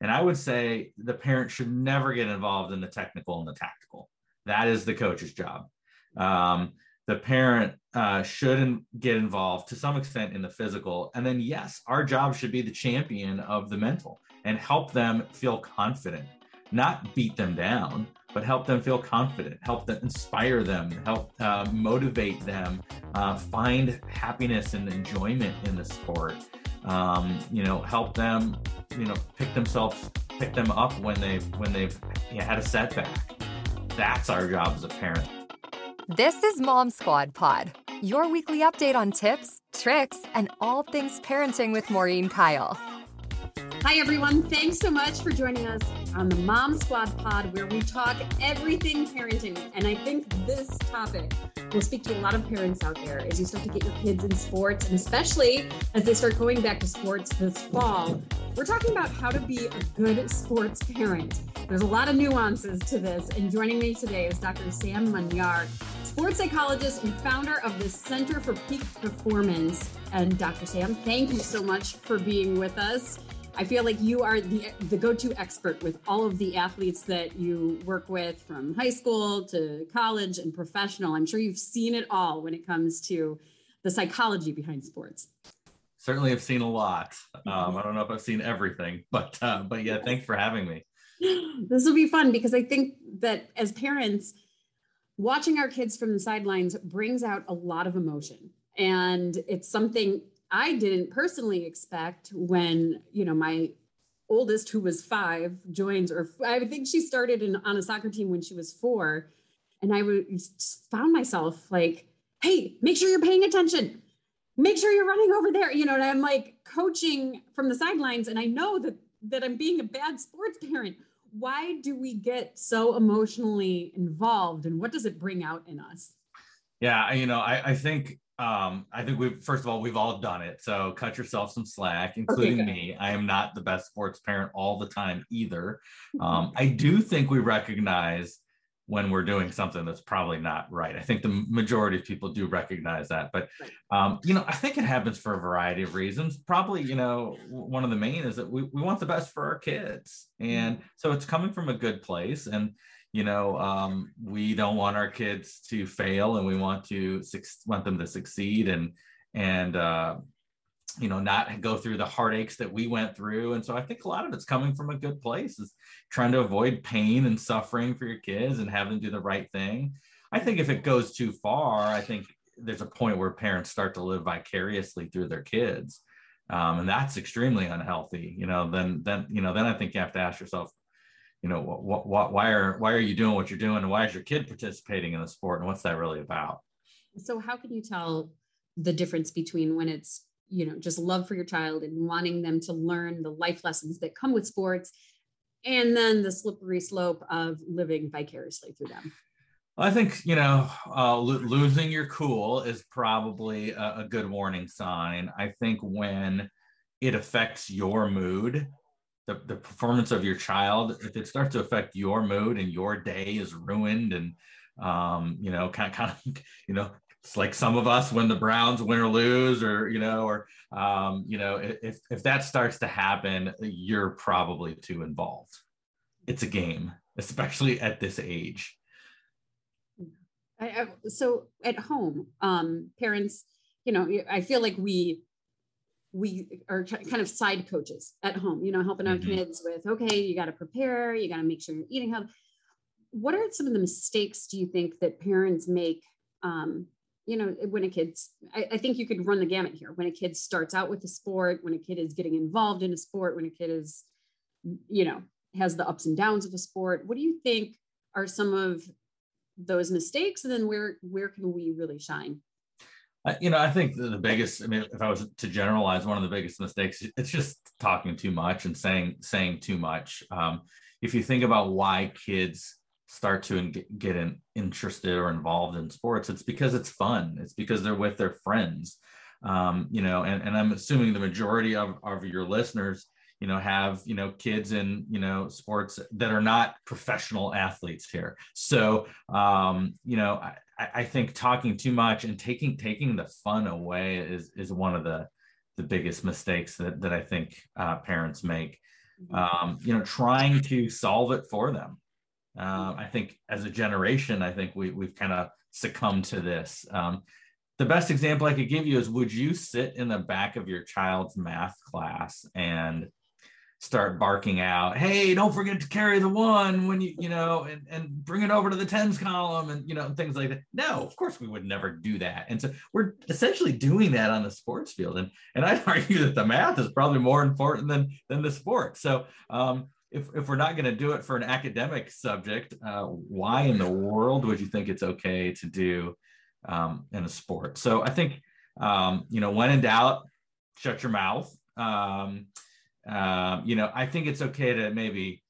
And I would say the parent should never get involved in the technical and the tactical. That is the coach's job. Um, the parent uh, should get involved to some extent in the physical. And then, yes, our job should be the champion of the mental and help them feel confident, not beat them down, but help them feel confident, help them inspire them, help uh, motivate them, uh, find happiness and enjoyment in the sport. Um, you know, help them, you know, pick themselves, pick them up when they've when they've you know, had a setback. That's our job as a parent. This is Mom Squad Pod, your weekly update on tips, tricks, and all things parenting with Maureen Kyle. Hi, everyone. Thanks so much for joining us on the Mom Squad Pod, where we talk everything parenting. And I think this topic will speak to a lot of parents out there as you start to get your kids in sports, and especially as they start going back to sports this fall. We're talking about how to be a good sports parent. There's a lot of nuances to this. And joining me today is Dr. Sam Maniar, sports psychologist and founder of the Center for Peak Performance. And Dr. Sam, thank you so much for being with us. I feel like you are the the go-to expert with all of the athletes that you work with from high school to college and professional. I'm sure you've seen it all when it comes to the psychology behind sports. Certainly I've seen a lot. Um, I don't know if I've seen everything, but uh, but yeah, thanks for having me. This will be fun because I think that as parents, watching our kids from the sidelines brings out a lot of emotion. And it's something I didn't personally expect when, you know, my oldest, who was five, joins, or I think she started in, on a soccer team when she was four. And I would, found myself like, hey, make sure you're paying attention. Make sure you're running over there. You know, and I'm like coaching from the sidelines. And I know that that I'm being a bad sports parent. Why do we get so emotionally involved and what does it bring out in us? Yeah, you know, I, I think um, I think we've first of all we've all done it. So cut yourself some slack, including okay, me. I am not the best sports parent all the time either. Um, I do think we recognize when we're doing something that's probably not right. I think the majority of people do recognize that, but um, you know, I think it happens for a variety of reasons. Probably, you know, one of the main is that we, we want the best for our kids, and mm-hmm. so it's coming from a good place. And you know um, we don't want our kids to fail and we want to want them to succeed and and uh, you know not go through the heartaches that we went through. And so i think a lot of it's coming from a good place is trying to avoid pain and suffering for your kids and have them do the right thing. I think if it goes too far i think there's a point where parents start to live vicariously through their kids um, and that's extremely unhealthy you know then then you know then i think you have to ask yourself you know what, what, why are why are you doing what you're doing? And why is your kid participating in the sport? And what's that really about? So how can you tell the difference between when it's you know just love for your child and wanting them to learn the life lessons that come with sports and then the slippery slope of living vicariously through them? I think you know uh, lo- losing your cool is probably a, a good warning sign. I think when it affects your mood the, the performance of your child if it starts to affect your mood and your day is ruined and um, you know kind of, kind of you know it's like some of us when the browns win or lose or you know or um, you know if if that starts to happen you're probably too involved. It's a game especially at this age. I, I, so at home um, parents you know i feel like we we are kind of side coaches at home, you know, helping out mm-hmm. kids with, okay, you got to prepare, you got to make sure you're eating healthy. What are some of the mistakes do you think that parents make? Um, you know, when a kid's, I, I think you could run the gamut here. When a kid starts out with a sport, when a kid is getting involved in a sport, when a kid is, you know, has the ups and downs of a sport, what do you think are some of those mistakes? And then where where can we really shine? You know, I think the, biggest, I mean, if I was to generalize, one of the biggest mistakes, it's just talking too much and saying saying too much. Um, if you think about why kids start to get in, interested or involved in sports, it's because it's fun. It's because they're with their friends. Um, you know, and, and I'm assuming the majority of, of your listeners, you know, have, you know, kids in, you know, sports that are not professional athletes here. So, um, you know, I, think talking too much and taking taking the fun away is is one of the the biggest mistakes that that I think uh, parents make. mm-hmm. um, you know, trying to solve it for them. Uh, I think as a generation, I think we, we've kind of succumbed to this. Um, the best example I could give you is would you sit in the back of your child's math class and start barking out, hey, don't forget to carry the one when you, you know, and, and bring it over to the tens column and, you know, things like that. No, of course we would never do that. And so we're essentially doing that on the sports field. And, and I'd argue that the math is probably more important than, than the sport. So, um, if, if we're not going to do it for an academic subject, uh, why in the world would you think it's okay to do um, in a sport? So I think, um, you know, when in doubt, shut your mouth. Um, um, you know, I think it's okay to maybe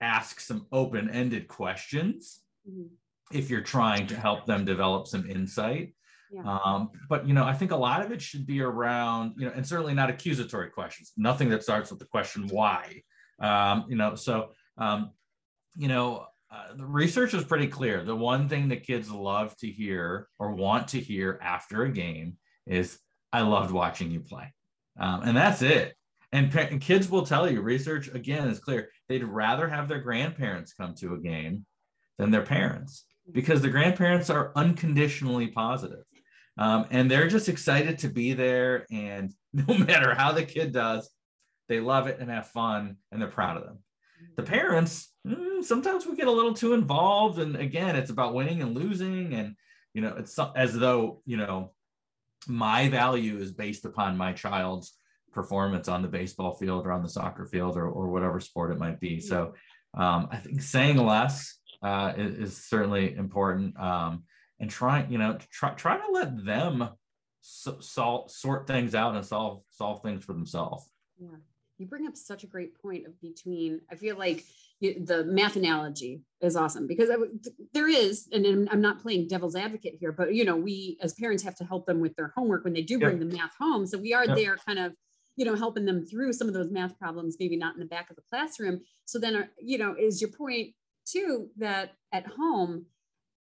ask some open ended questions mm-hmm. if you're trying to help them develop some insight. Yeah. Um, but you know, I think a lot of it should be around, you know, and certainly not accusatory questions. Nothing that starts with the question why. Um, you know, so um, you know, uh, the research is pretty clear. The one thing that kids love to hear or want to hear after a game is, "I loved watching you play," um, and that's it. And, and kids will tell you, research again is clear. They'd rather have their grandparents come to a game than their parents because the grandparents are unconditionally positive. Um, and they're just excited to be there. And no matter how the kid does, they love it and have fun and they're proud of them. The parents, mm, sometimes we get a little too involved. And again, it's about winning and losing. And, you know, it's as though, you know, my value is based upon my child's performance on the baseball field or on the soccer field or, or whatever sport it might be. So um, I think saying less uh, is, is, certainly important um, and trying, you know, try, try to let them so, solve, sort things out and solve, solve things for themselves. Yeah. You bring up such a great point of between, I feel like the math analogy is awesome because I, there is, and I'm not playing devil's advocate here, but you know, we as parents have to help them with their homework when they do bring yep. the math home. So we are yep. there kind of you know helping them through some of those math problems maybe not in the back of the classroom. So then uh, you know is your point too that at home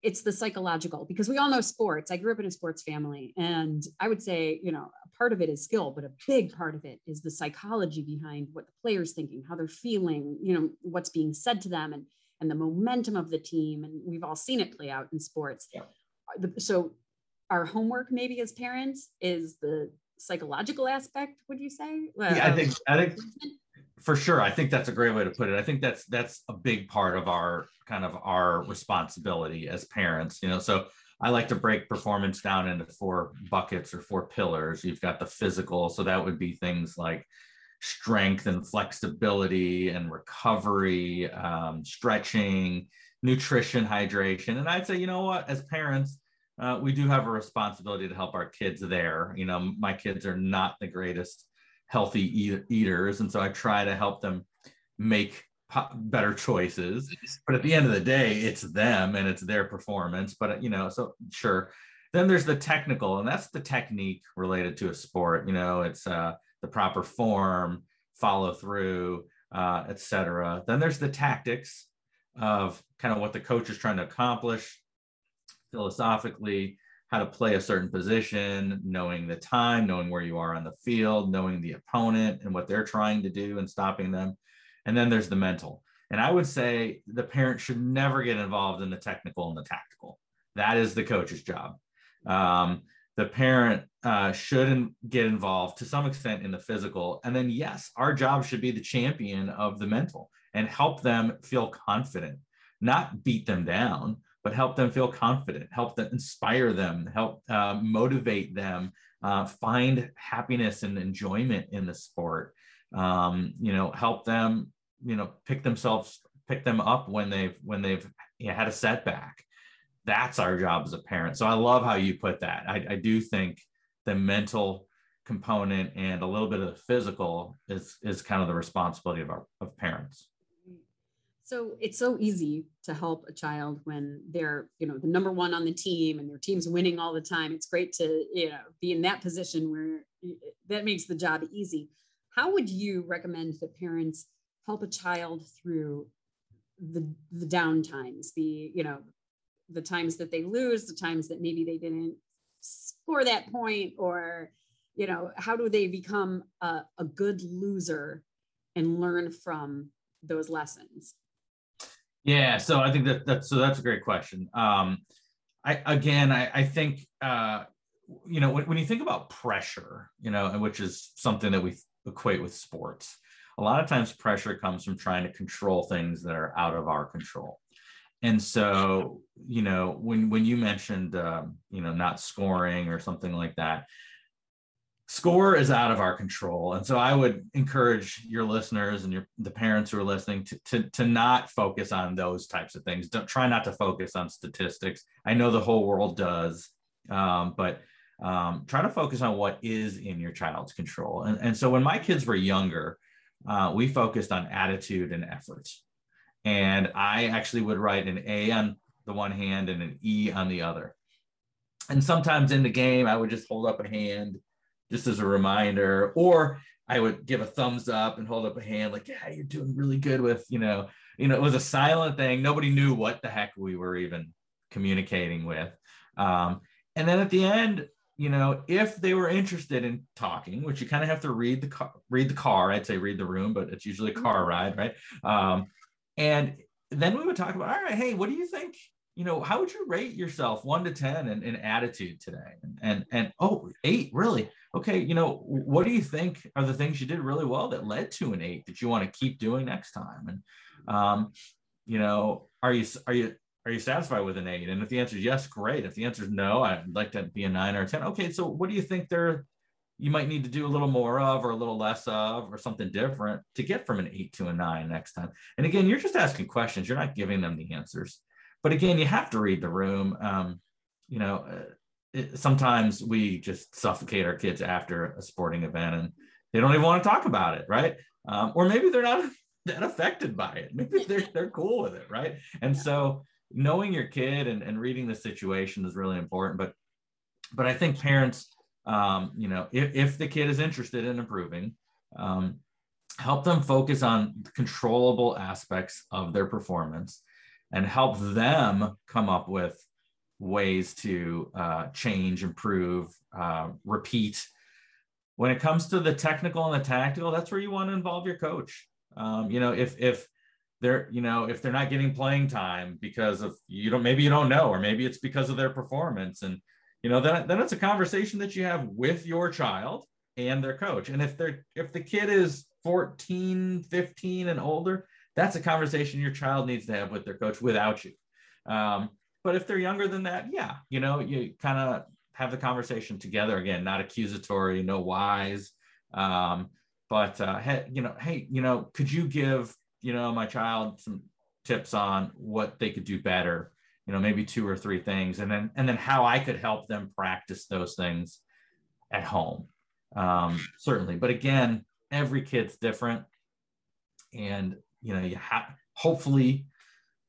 it's the psychological because we all know sports. I grew up in a sports family and i would say you know a part of it is skill but a big part of it is the psychology behind what the players thinking how they're feeling you know what's being said to them and and the momentum of the team and we've all seen it play out in sports. Yeah. so our homework maybe as parents is the psychological aspect would you say? Yeah i think i think for sure i think that's a great way to put it. I think that's that's a big part of our kind of our responsibility as parents you know? So i like to break performance down into four buckets or four pillars. You've got the physical so that would be things like strength and flexibility and recovery um, stretching nutrition hydration. And i'd say you know what? As parents uh, we do have a responsibility to help our kids there. You know, my kids are not the greatest healthy eat- eaters, and so I try to help them make better choices. But at the end of the day, it's them and it's their performance. But you know, so sure. Then there's the technical, and that's the technique related to a sport. You know, it's uh, the proper form, follow through, uh, etc. Then there's the tactics of kind of what the coach is trying to accomplish philosophically how to play a certain position, knowing the time, knowing where you are on the field, knowing the opponent and what they're trying to do and stopping them. And then there's the mental. And I would say the parent should never get involved in the technical and the tactical. That is the coach's job. Um, the parent uh, should get involved to some extent in the physical. And then, yes, our job should be the champion of the mental and help them feel confident, not beat them down, but help them feel confident, help them inspire them, help uh, motivate them, uh, find happiness and enjoyment in the sport. Um, you know, help them, you know, pick themselves, pick them up when they've when they've you know, had a setback. That's our job as a parent. So I love how you put that. I, I do think the mental component and a little bit of the physical is is kind of the responsibility of our of parents. So it's so easy to help a child when they're, you know, the number one on the team and their team's winning all the time. It's great to, you know, be in that position where that makes the job easy. How would you recommend that parents help a child through the the down times, the, you know, the times that they lose, the times that maybe they didn't score that point, or, you know, how do they become a, a good loser and learn from those lessons? Yeah, so I think that that's so that's a great question. Um, I again, I, I think uh, you know when, when you think about pressure, you know, which is something that we equate with sports. A lot of times, pressure comes from trying to control things that are out of our control. And so, you know, when when you mentioned, um, you know, not scoring or something like that, score is out of our control. And so i would encourage your listeners and your the parents who are listening to, to, to not focus on those types of things. Don't try not to focus on statistics. I know the whole world does um, but um, try to focus on what is in your child's control. And, and so when my kids were younger uh, we focused on attitude and efforts and i actually would write an a on the one hand and an e on the other. And sometimes in the game i would just hold up a hand just as a reminder, or I would give a thumbs up and hold up a hand like, yeah, you're doing really good with, you know, you know, it was a silent thing. Nobody knew what the heck we were even communicating with. Um, and then at the end, you know, if they were interested in talking, which you kind of have to read the car, read the car, I'd say read the room, but it's usually a car mm-hmm. ride, right? Um, and then we would talk about, all right, hey, what do you think? you know, how would you rate yourself one to 10 in, in attitude today? And, and, and, oh, eight, really? Okay. You know, what do you think are the things you did really well that led to an eight that you want to keep doing next time? And, um, you know, are you, are you, are you satisfied with an eight? And if the answer is yes, great. If the answer is no, I'd like to be a nine or a 10. Okay. So what do you think there, you might need to do a little more of or a little less of or something different to get from an eight to a nine next time. And again, you're just asking questions. You're not giving them the answers but again, you have to read the room. Um, you know, uh, it, sometimes we just suffocate our kids after a sporting event and they don't even want to talk about it, right? Um, or maybe they're not that affected by it. Maybe they're they're cool with it, right? And so knowing your kid and, and reading the situation is really important. But but I think parents, um, you know, if, if the kid is interested in improving, um, help them focus on controllable aspects of their performance and help them come up with ways to uh, change, improve, uh, repeat. When it comes to the technical and the tactical, that's where you want to involve your coach. Um, you know, if if they're you know if they're not getting playing time because of you don't maybe you don't know or maybe it's because of their performance and you know then then it's a conversation that you have with your child and their coach and if they're if the kid is 14 15 and older that's a conversation your child needs to have with their coach without you. Um, but if they're younger than that, yeah, you know, you kind of have the conversation together again, not accusatory, no whys. Um, but uh, hey, you know, hey, you know, could you give you know my child some tips on what they could do better? You know, maybe two or three things, and then and then how I could help them practice those things at home. Um, certainly, but again, every kid's different, and you know, you have hopefully,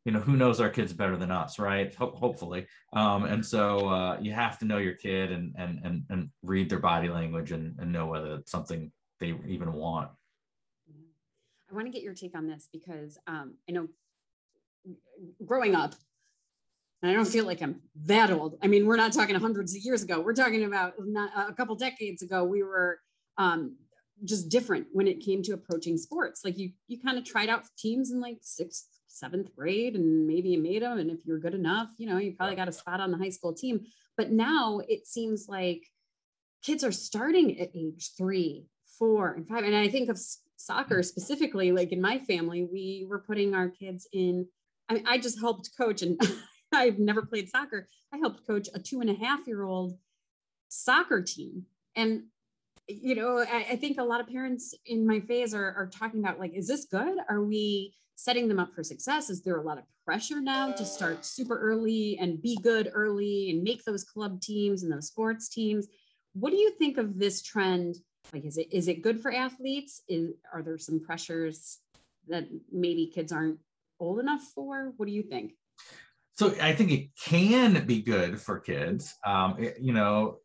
you know, who knows our kids better than us, right? Ho- hopefully. Um, and so uh, you have to know your kid and and and and read their body language and, and know whether it's something they even want. I want to get your take on this because um, I know growing up, and I don't feel like I'm that old. I mean, we're not talking hundreds of years ago. We're talking about not, a couple decades ago. We were um, just different when it came to approaching sports. Like you, you kind of tried out teams in like sixth, seventh grade, and maybe you made them. And if you're good enough, you know, you probably got a spot on the high school team. But now it seems like kids are starting at age three, four, and five. And I think of soccer specifically, like in my family, we were putting our kids in. I mean, I just helped coach, and I've never played soccer. I helped coach a two and a half year old soccer team. And you know, I, I, think a lot of parents in my phase are, are talking about like, is this good? Are we setting them up for success? Is there a lot of pressure now to start super early and be good early and make those club teams and those sports teams? What do you think of this trend? Like, is it is it good for athletes? Is are there some pressures that maybe kids aren't old enough for? What do you think? So I think it can be good for kids. Um, it, you know,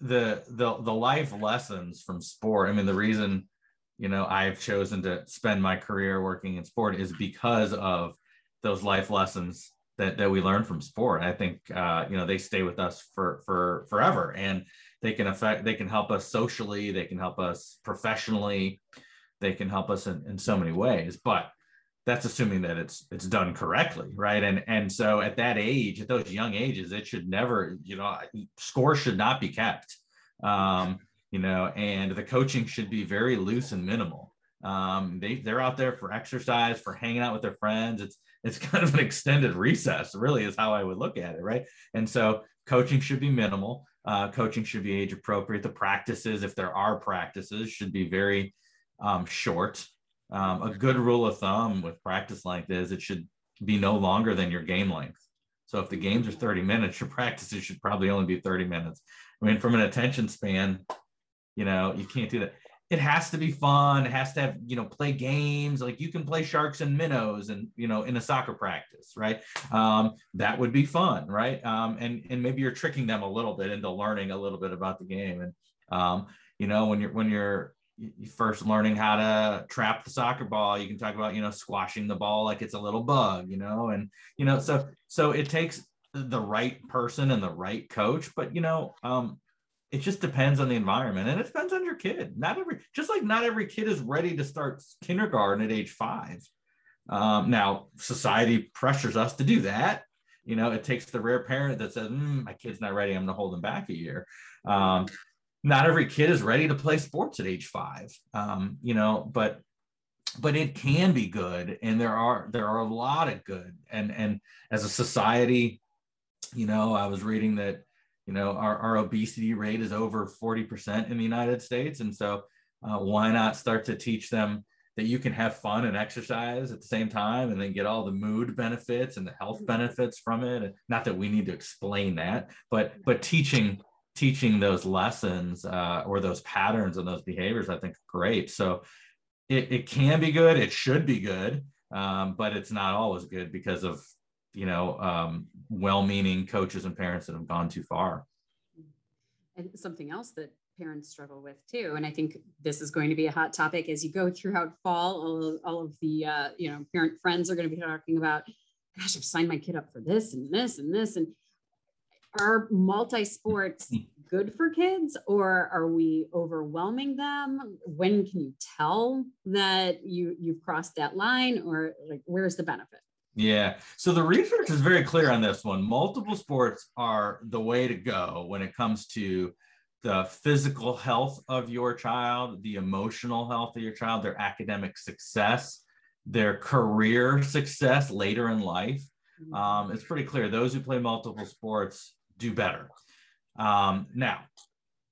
the the the life lessons from sport. I mean, the reason you know I've chosen to spend my career working in sport is because of those life lessons that that we learn from sport. I think uh, you know they stay with us for for forever, and they can affect they can help us socially, they can help us professionally. they can help us in, in so many ways but that's assuming that it's it's done correctly right and and so at that age at those young ages it should never you know scores should not be kept um you know and the coaching should be very loose and minimal. Um they they're out there for exercise for hanging out with their friends. It's it's kind of an extended recess really is how i would look at it right? And so coaching should be minimal. Uh, coaching should be age appropriate. The practices if there are practices should be very um, short. Um, a good rule of thumb with practice length is it should be no longer than your game length. So if the games are 30 minutes, your practices should probably only be 30 minutes. I mean, from an attention span, you know, you can't do that. It has to be fun. It has to have, you know, play games. Like you can play sharks and minnows and, you know, in a soccer practice, right? Um, that would be fun, right? Um, and, and maybe you're tricking them a little bit into learning a little bit about the game. And, um, you know, when you're, when you're, first learning how to trap the soccer ball you can talk about you know squashing the ball like it's a little bug you know and you know so so it takes the right person and the right coach but you know um it just depends on the environment and it depends on your kid. Not every just like not every kid is ready to start kindergarten at age five. Um, now society pressures us to do that. You know it takes the rare parent that says mm, my kid's not ready i'm going to hold them back a year. Um, not every kid is ready to play sports at age five. Um, you know but but it can be good and there are there are a lot of good. And and as a society you know i was reading that you know our, our obesity rate is over 40% in the united states and so uh, why not start to teach them that you can have fun and exercise at the same time and then get all the mood benefits and the health mm-hmm. benefits from it not that we need to explain that but but teaching teaching those lessons uh, or those patterns and those behaviors, I think great. So it, it can be good, it should be good, um, but it's not always good because of you know um, well-meaning coaches and parents that have gone too far. And something else that parents struggle with too, and I think this is going to be a hot topic as you go throughout fall. All of, all of the uh, you know parent friends are going to be talking about, gosh, I've signed my kid up for this and this and this and are multi sports hmm. good for kids or are we overwhelming them when can you tell that you you've crossed that line or like where's the benefit yeah so the research is very clear on this one multiple sports are the way to go when it comes to the physical health of your child the emotional health of your child their academic success their career success later in life mm-hmm. um, it's pretty clear those who play multiple sports do better. Um, now,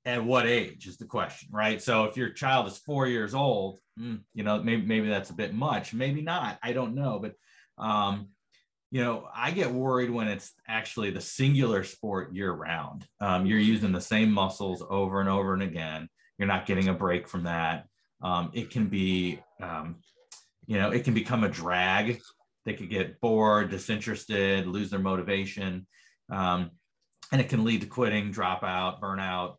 at what age is the question, right? So if your child is four years old, mm, you know, maybe maybe that's a bit much, maybe not. I don't know, but um, you know, I get worried when it's actually the singular sport year round. Um, you're using the same muscles over and over and again. You're not getting a break from that. Um, it can be, um, you know, it can become a drag. They could get bored, disinterested, lose their motivation. Um, and it can lead to quitting, dropout, burnout,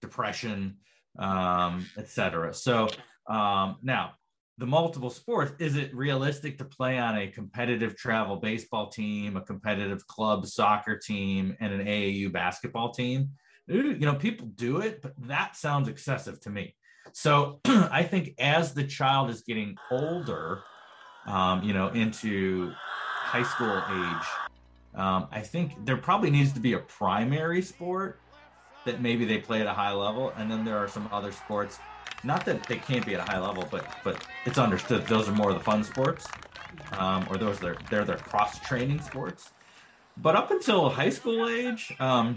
depression, um, etc. So um, now the multiple sports, is it realistic to play on a competitive travel baseball team, a competitive club soccer team, and an AAU basketball team? You know, people do it, but that sounds excessive to me. So I think as the child is getting older, um, you know, into high school age, um, I think there probably needs to be a primary sport that maybe they play at a high level, and then there are some other sports. Not that they can't be at a high level, but but it's understood those are more of the fun sports, um, or those are they're their cross training sports. But up until high school age, um,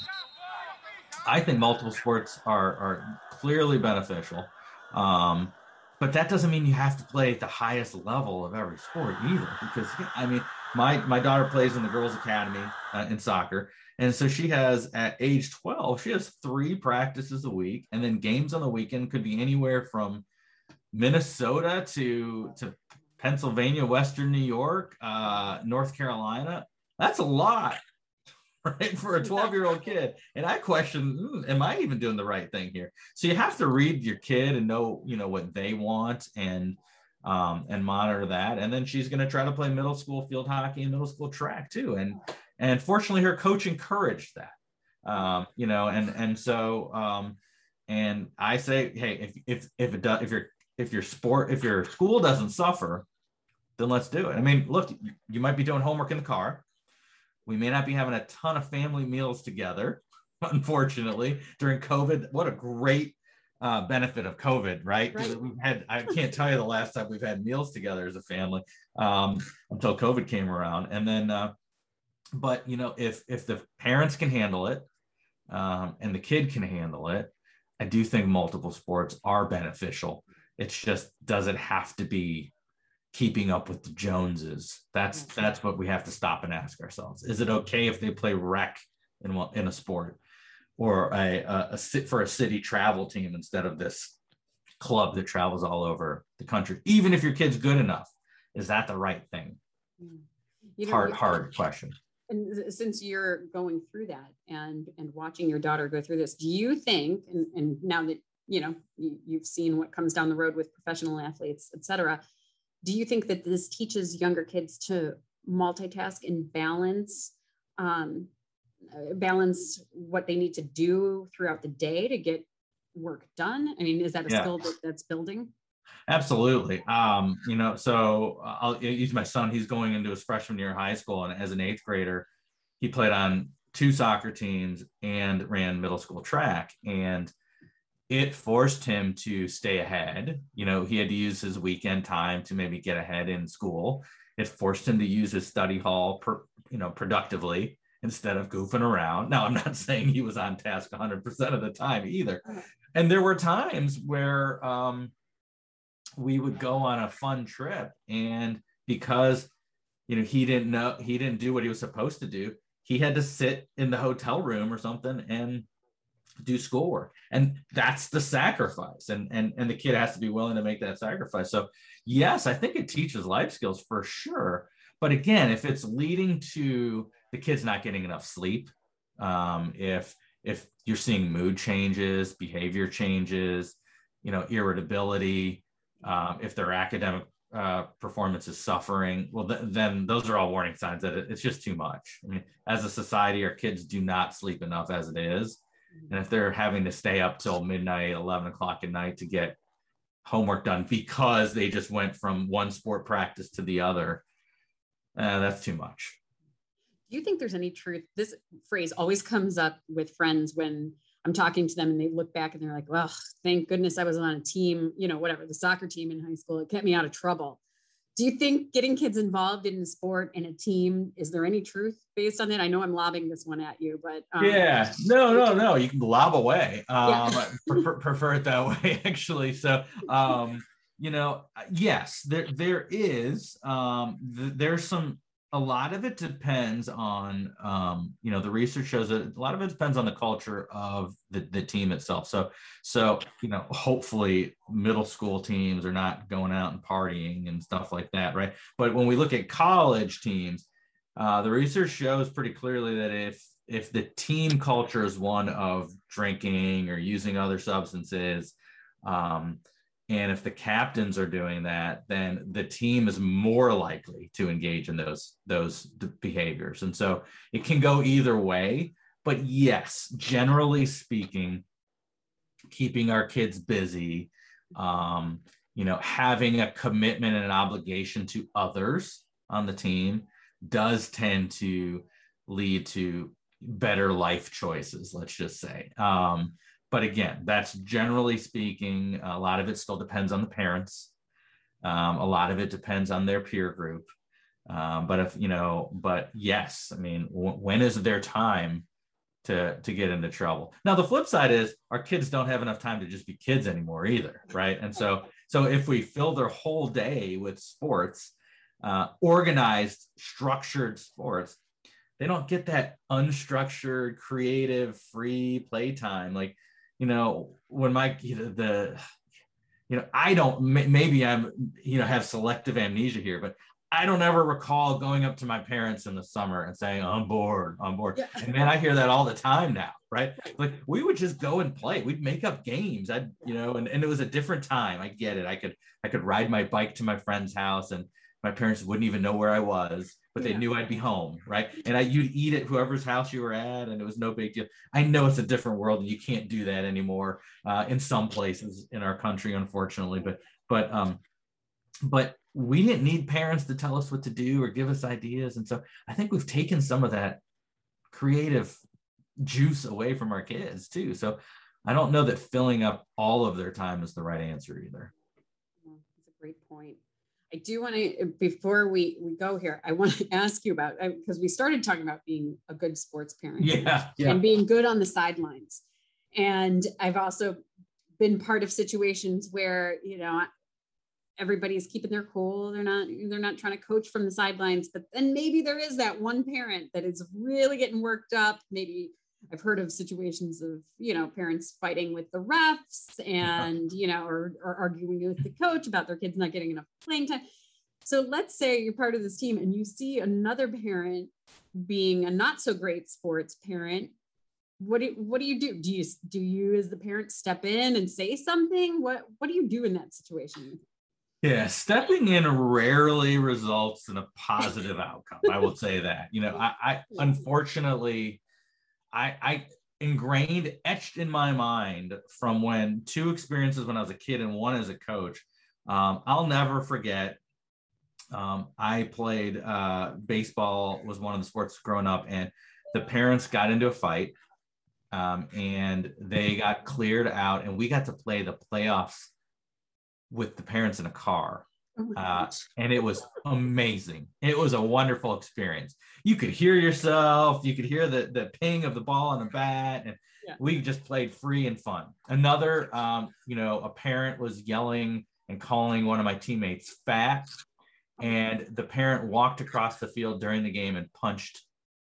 I think multiple sports are are clearly beneficial. Um, but that doesn't mean you have to play at the highest level of every sport either, because I mean my my daughter plays in the girls academy uh, in soccer. And so she has at age 12 she has three practices a week and then games on the weekend. Could be anywhere from minnesota to to pennsylvania western new york uh, north carolina. That's a lot right for a 12 year old kid. And i question mm, am i even doing the right thing here? So you have to read your kid and know you know what they want and um, and monitor that. And then she's going to try to play middle school field hockey and middle school track too. And and fortunately, her coach encouraged that. Um, you know, and and so um, and I say, hey, if if if it does, if your if your sport if your school doesn't suffer then let's do it i mean look you might be doing homework in the car we may not be having a ton of family meals together unfortunately during covid what a great uh, benefit of covid right, right. we've had i can't tell you the last time we've had meals together as a family um, until covid came around and then uh, but you know if if the parents can handle it um, and the kid can handle it i do think multiple sports are beneficial it's just does it have to be keeping up with the Joneses? That's that's what we have to stop and ask ourselves. Is it okay if they play rec in in a sport, or a, a, a for a city travel team instead of this club that travels all over the country? Even if your kid's good enough, is that the right thing? Mm. You know, hard hard question. And since you're going through that and and watching your daughter go through this, do you think and, and now that you know you, you've seen what comes down the road with professional athletes et cetera do you think that this teaches younger kids to multitask and balance um, balance what they need to do throughout the day to get work done i mean is that a yeah. skill that, that's building absolutely um, you know so i'll use my son he's going into his freshman year of high school and as an eighth grader he played on two soccer teams and ran middle school track and it forced him to stay ahead. You know, he had to use his weekend time to maybe get ahead in school. It forced him to use his study hall, per, you know, productively instead of goofing around. Now, I'm not saying he was on task 100% of the time either. Uh-huh. And there were times where um, we would go on a fun trip, and because you know he didn't know he didn't do what he was supposed to do, he had to sit in the hotel room or something and do schoolwork and that's the sacrifice and and and the kid has to be willing to make that sacrifice so yes i think it teaches life skills for sure but again if it's leading to the kids not getting enough sleep um, if if you're seeing mood changes behavior changes you know irritability um, if their academic uh, performance is suffering well th- then those are all warning signs that it, it's just too much. I mean as a society our kids do not sleep enough as it is. And if they're having to stay up till midnight, 11 o'clock at night to get homework done because they just went from one sport practice to the other, uh, that's too much. Do you think there's any truth? This phrase always comes up with friends when I'm talking to them and they look back and they're like, well, thank goodness I was on a team, you know, whatever, the soccer team in high school. It kept me out of trouble do you think getting kids involved in a sport and a team is there any truth based on that i know i'm lobbing this one at you but um, yeah no no no you can lob away um, yeah. prefer, prefer, it that way actually so um, you know yes there there is um, th- there's some a lot of it depends on um, you know the research shows that a lot of it depends on the culture of the, the team itself. So so you know hopefully middle school teams are not going out and partying and stuff like that right? But when we look at college teams uh, the research shows pretty clearly that if if the team culture is one of drinking or using other substances um, and if the captains are doing that, then the team is more likely to engage in those those behaviors. And so it can go either way. But yes, generally speaking, keeping our kids busy, um, you know, having a commitment and an obligation to others on the team does tend to lead to better life choices. Let's just say. Um, but again, that's generally speaking, a lot of it still depends on the parents. Um, a lot of it depends on their peer group. Um, but if you know, but yes, I mean, w- when is their time to to get into trouble? Now, the flip side is our kids don't have enough time to just be kids anymore either, right? And so, so if we fill their whole day with sports, uh, organized, structured sports, they don't get that unstructured, creative, free playtime. Like you know, when my you know, the you know, I don't maybe I'm you know have selective amnesia here, but I don't ever recall going up to my parents in the summer and saying, I'm bored, I'm bored. Yeah. And man, I hear that all the time now, right? Like we would just go and play. We'd make up games. I'd, you know, and, and it was a different time. I get it. I could I could ride my bike to my friend's house and my parents wouldn't even know where I was but they yeah. knew I'd be home, right? And I you'd eat at whoever's house you were at, and it was no big deal. I know it's a different world, and you can't do that anymore uh, in some places in our country, unfortunately. But but um, but we didn't need parents to tell us what to do or give us ideas, and so I think we've taken some of that creative juice away from our kids too. So I don't know that filling up all of their time is the right answer either. That's a great point. I do want to, eh, before we, we go here, I want to ask you about, because we started talking about being a good sports parent yeah, yeah. and being good on the sidelines. And I've also been part of situations where, you know, everybody's keeping their cool. They're not, they're not trying to coach from the sidelines, but then maybe there is that one parent that is really getting worked up, maybe I've heard of situations of, you know, parents fighting with the refs and, you know, or, or arguing with the coach about their kids not getting enough playing time. So let's say you're part of this team and you see another parent being a not so great sports parent. What do, what do you do? Do you do you as the parent step in and say something? What what do you do in that situation? Yeah, stepping in rarely results in a positive outcome. I will say that. You know, I, I unfortunately I, I ingrained, etched in my mind from when two experiences when I was a kid and one as a coach. Um, I'll never forget. Um, I played uh, baseball, was one of the sports growing up, and the parents got into a fight um, and they got cleared out, and we got to play the playoffs with the parents in a car. Oh uh, and it was amazing. It was a wonderful experience. You could hear yourself, you could hear the, the ping of the ball on the bat, and yeah. we just played free and fun. Another, um, you know, a parent was yelling and calling one of my teammates fat, and the parent walked across the field during the game and punched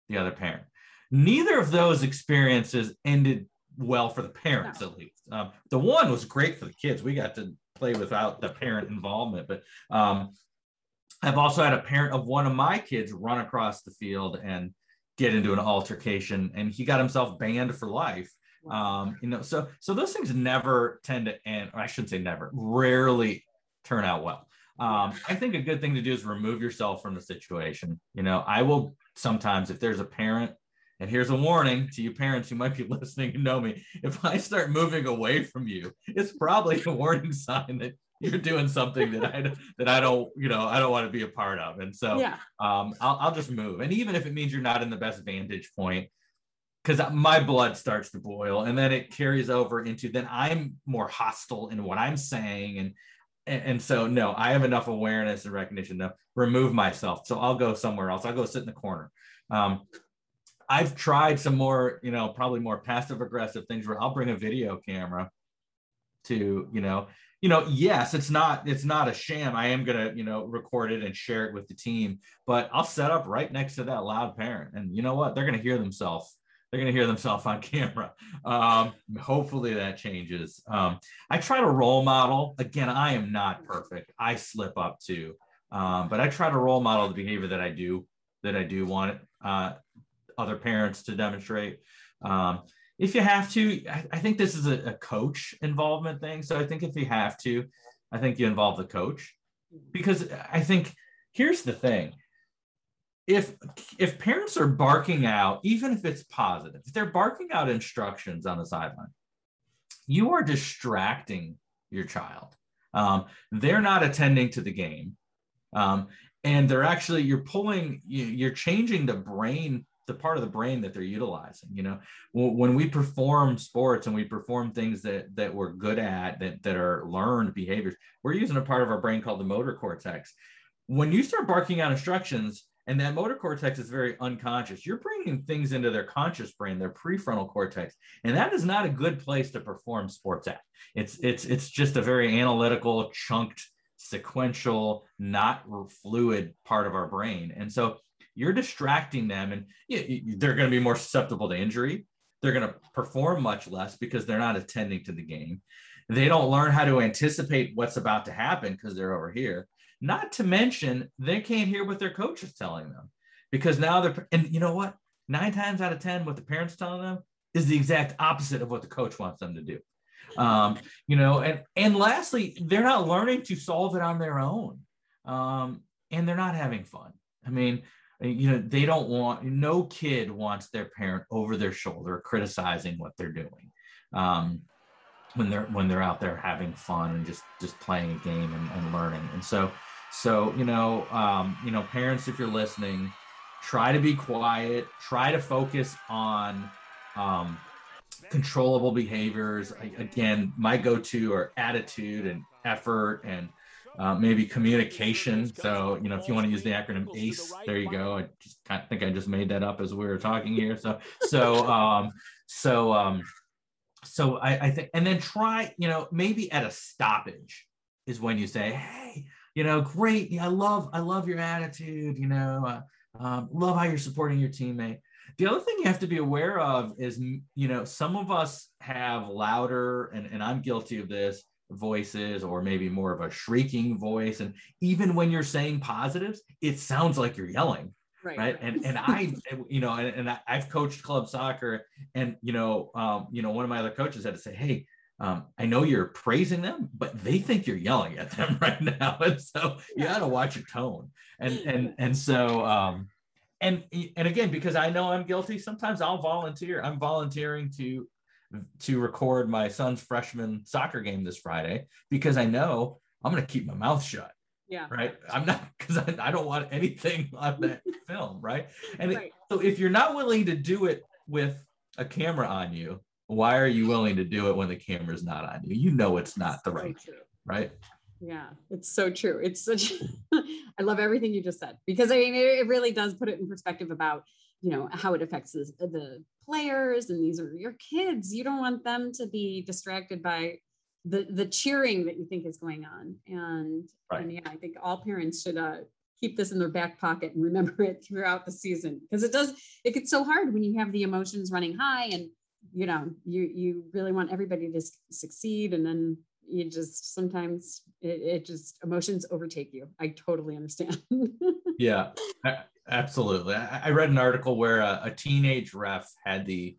the other parent. Neither of those experiences ended well for the parents, no. at least. Um, the one was great for the kids. We got to play without the parent involvement. But um, I've also had a parent of one of my kids run across the field and get into an altercation, and he got himself banned for life. Um, you know, so so those things never tend to end, I shouldn't say never, rarely turn out well. Um, I think a good thing to do is remove yourself from the situation. You know, I will sometimes, if there's a parent and here's a warning to you parents who might be listening and know me. If I start moving away from you, it's probably a warning sign that you're doing something that I that I don't, you know, I don't want to be a part of. And so yeah. um, I'll, I'll just move. And even if it means you're not in the best vantage point, because my blood starts to boil and then it carries over into then I'm more hostile in what I'm saying. And and, so no, I have enough awareness and recognition to remove myself. So I'll go somewhere else. I'll go sit in the corner. Um, I've tried some more, you know, probably more passive aggressive things where I'll bring a video camera to, you know, you know, yes, it's not it's not a sham. I am gonna, you know, record it and share it with the team, but I'll set up right next to that loud parent, and you know what? They're gonna hear themselves. They're gonna hear themselves on camera. Um, hopefully that changes. Um, I try to role model. Again, I am not perfect. I slip up too, um, but I try to role model the behavior that I do that I do want uh, other parents to demonstrate. Um, if you have to, I, I think this is a, a, coach involvement thing. So I think if you have to, I think you involve the coach because I think here's the thing. If if parents are barking out, even if it's positive, if they're barking out instructions on the sideline, you are distracting your child. Um, they're not attending to the game, um, and they're actually you're pulling you're changing the brain the part of the brain that they're utilizing you know? When we perform sports and we perform things that that we're good at that that are learned behaviors we're using a part of our brain called the motor cortex. When you start barking out instructions and that motor cortex is very unconscious you're bringing things into their conscious brain their prefrontal cortex and that is not a good place to perform sports at. It's it's it's just a very analytical chunked sequential not fluid part of our brain. And so you're distracting them and they're going to be more susceptible to injury. They're going to perform much less because they're not attending to the game. They don't learn how to anticipate what's about to happen because they're over here. Not to mention they can't hear what their coach is telling them because now they're and you know what? Nine times out of ten what the parents telling them is the exact opposite of what the coach wants them to do. Um, you know and and lastly they're not learning to solve it on their own. Um, and they're not having fun. I mean you know they don't want no kid wants their parent over their shoulder criticizing what they're doing um, when they're when they're out there having fun and just just playing a game and, and learning. And so so you know um, you know parents, if you're listening, try to be quiet. Try to focus on um, controllable behaviors. Again, my go-to are attitude and effort and uh, maybe communication. So, you know, if you want to use the acronym ACE, there you go. I just I think I just made that up as we were talking here. So, so, um, so, um, so I, I think, and then try, you know, maybe at a stoppage is when you say, Hey, you know, great. I love, I love your attitude, you know, uh, um, love how you're supporting your teammate. The other thing you have to be aware of is, you know, some of us have louder, and, and I'm guilty of this, voices or maybe more of a shrieking voice and even when you're saying positives it sounds like you're yelling right, right? and and i you know and, and i've coached club soccer and you know um, you know one of my other coaches had to say hey um, I know you're praising them, but they think you're yelling at them right now, and so you got to watch your tone. And and and so um, and and again, because I know I'm guilty, sometimes I'll volunteer. I'm volunteering to to record my son's freshman soccer game this Friday because I know I'm going to keep my mouth shut. Yeah. Right. I'm not because I, I, don't want anything on that film. Right. And right. It, so if you're not willing to do it with a camera on you, why are you willing to do it when the camera's not on you? You know it's not the right. True. Right. Yeah, it's so true. It's such, I love everything you just said because I mean, it really does put it in perspective about, you know, how it affects the, the players and these are your kids. You don't want them to be distracted by the, the cheering that you think is going on. And, right. and yeah, I think all parents should uh, keep this in their back pocket and remember it throughout the season because it does, it gets so hard when you have the emotions running high and, you know, you, you really want everybody to succeed. And then you just sometimes it, it, just emotions overtake you. I totally understand. yeah, absolutely. I, I, read an article where a, a, teenage ref had the.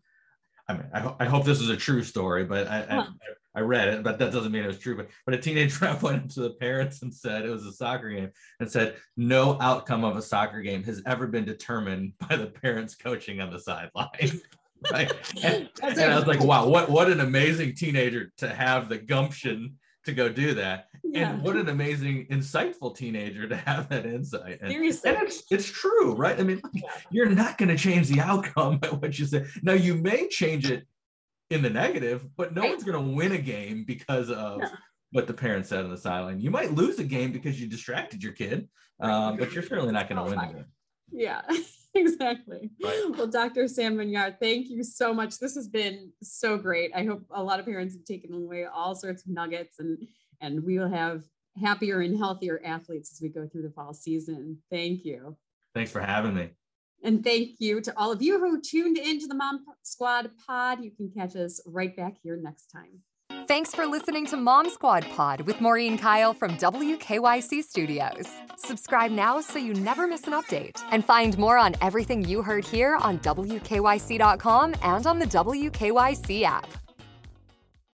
I mean, I, I, hope this is a true story, but I, huh. I, read it, but that doesn't mean it was true. But but a teenage ref went up to the parents and said it was a soccer game and said no outcome of a soccer game has ever been determined by the parents coaching on the sideline. right? And, and I was like, wow, what what an amazing teenager to have the gumption to go do that. Yeah. And what an amazing, insightful teenager to have that insight. And, Seriously. and it's, it's true, right? I mean, you're not going to change the outcome by what you say. Now, you may change it in the negative, but no right. one's going to win a game because of yeah. what the parents said on the sideline. You might lose a game because you distracted your kid, um, but you're certainly not going to win a game. Yeah. exactly. Right. Well, Dr. Sam Maniar, thank you so much. This has been so great. I hope a lot of parents have taken away all sorts of nuggets and and we will have happier and healthier athletes as we go through the fall season. Thank you. Thanks for having me. And thank you to all of you who tuned into the Mom Squad pod. You can catch us right back here next time. Thanks for listening to Mom Squad Pod with Maureen Kyle from WKYC Studios. Subscribe now so you never miss an update and find more on everything you heard here on WKYC.com and on the WKYC app.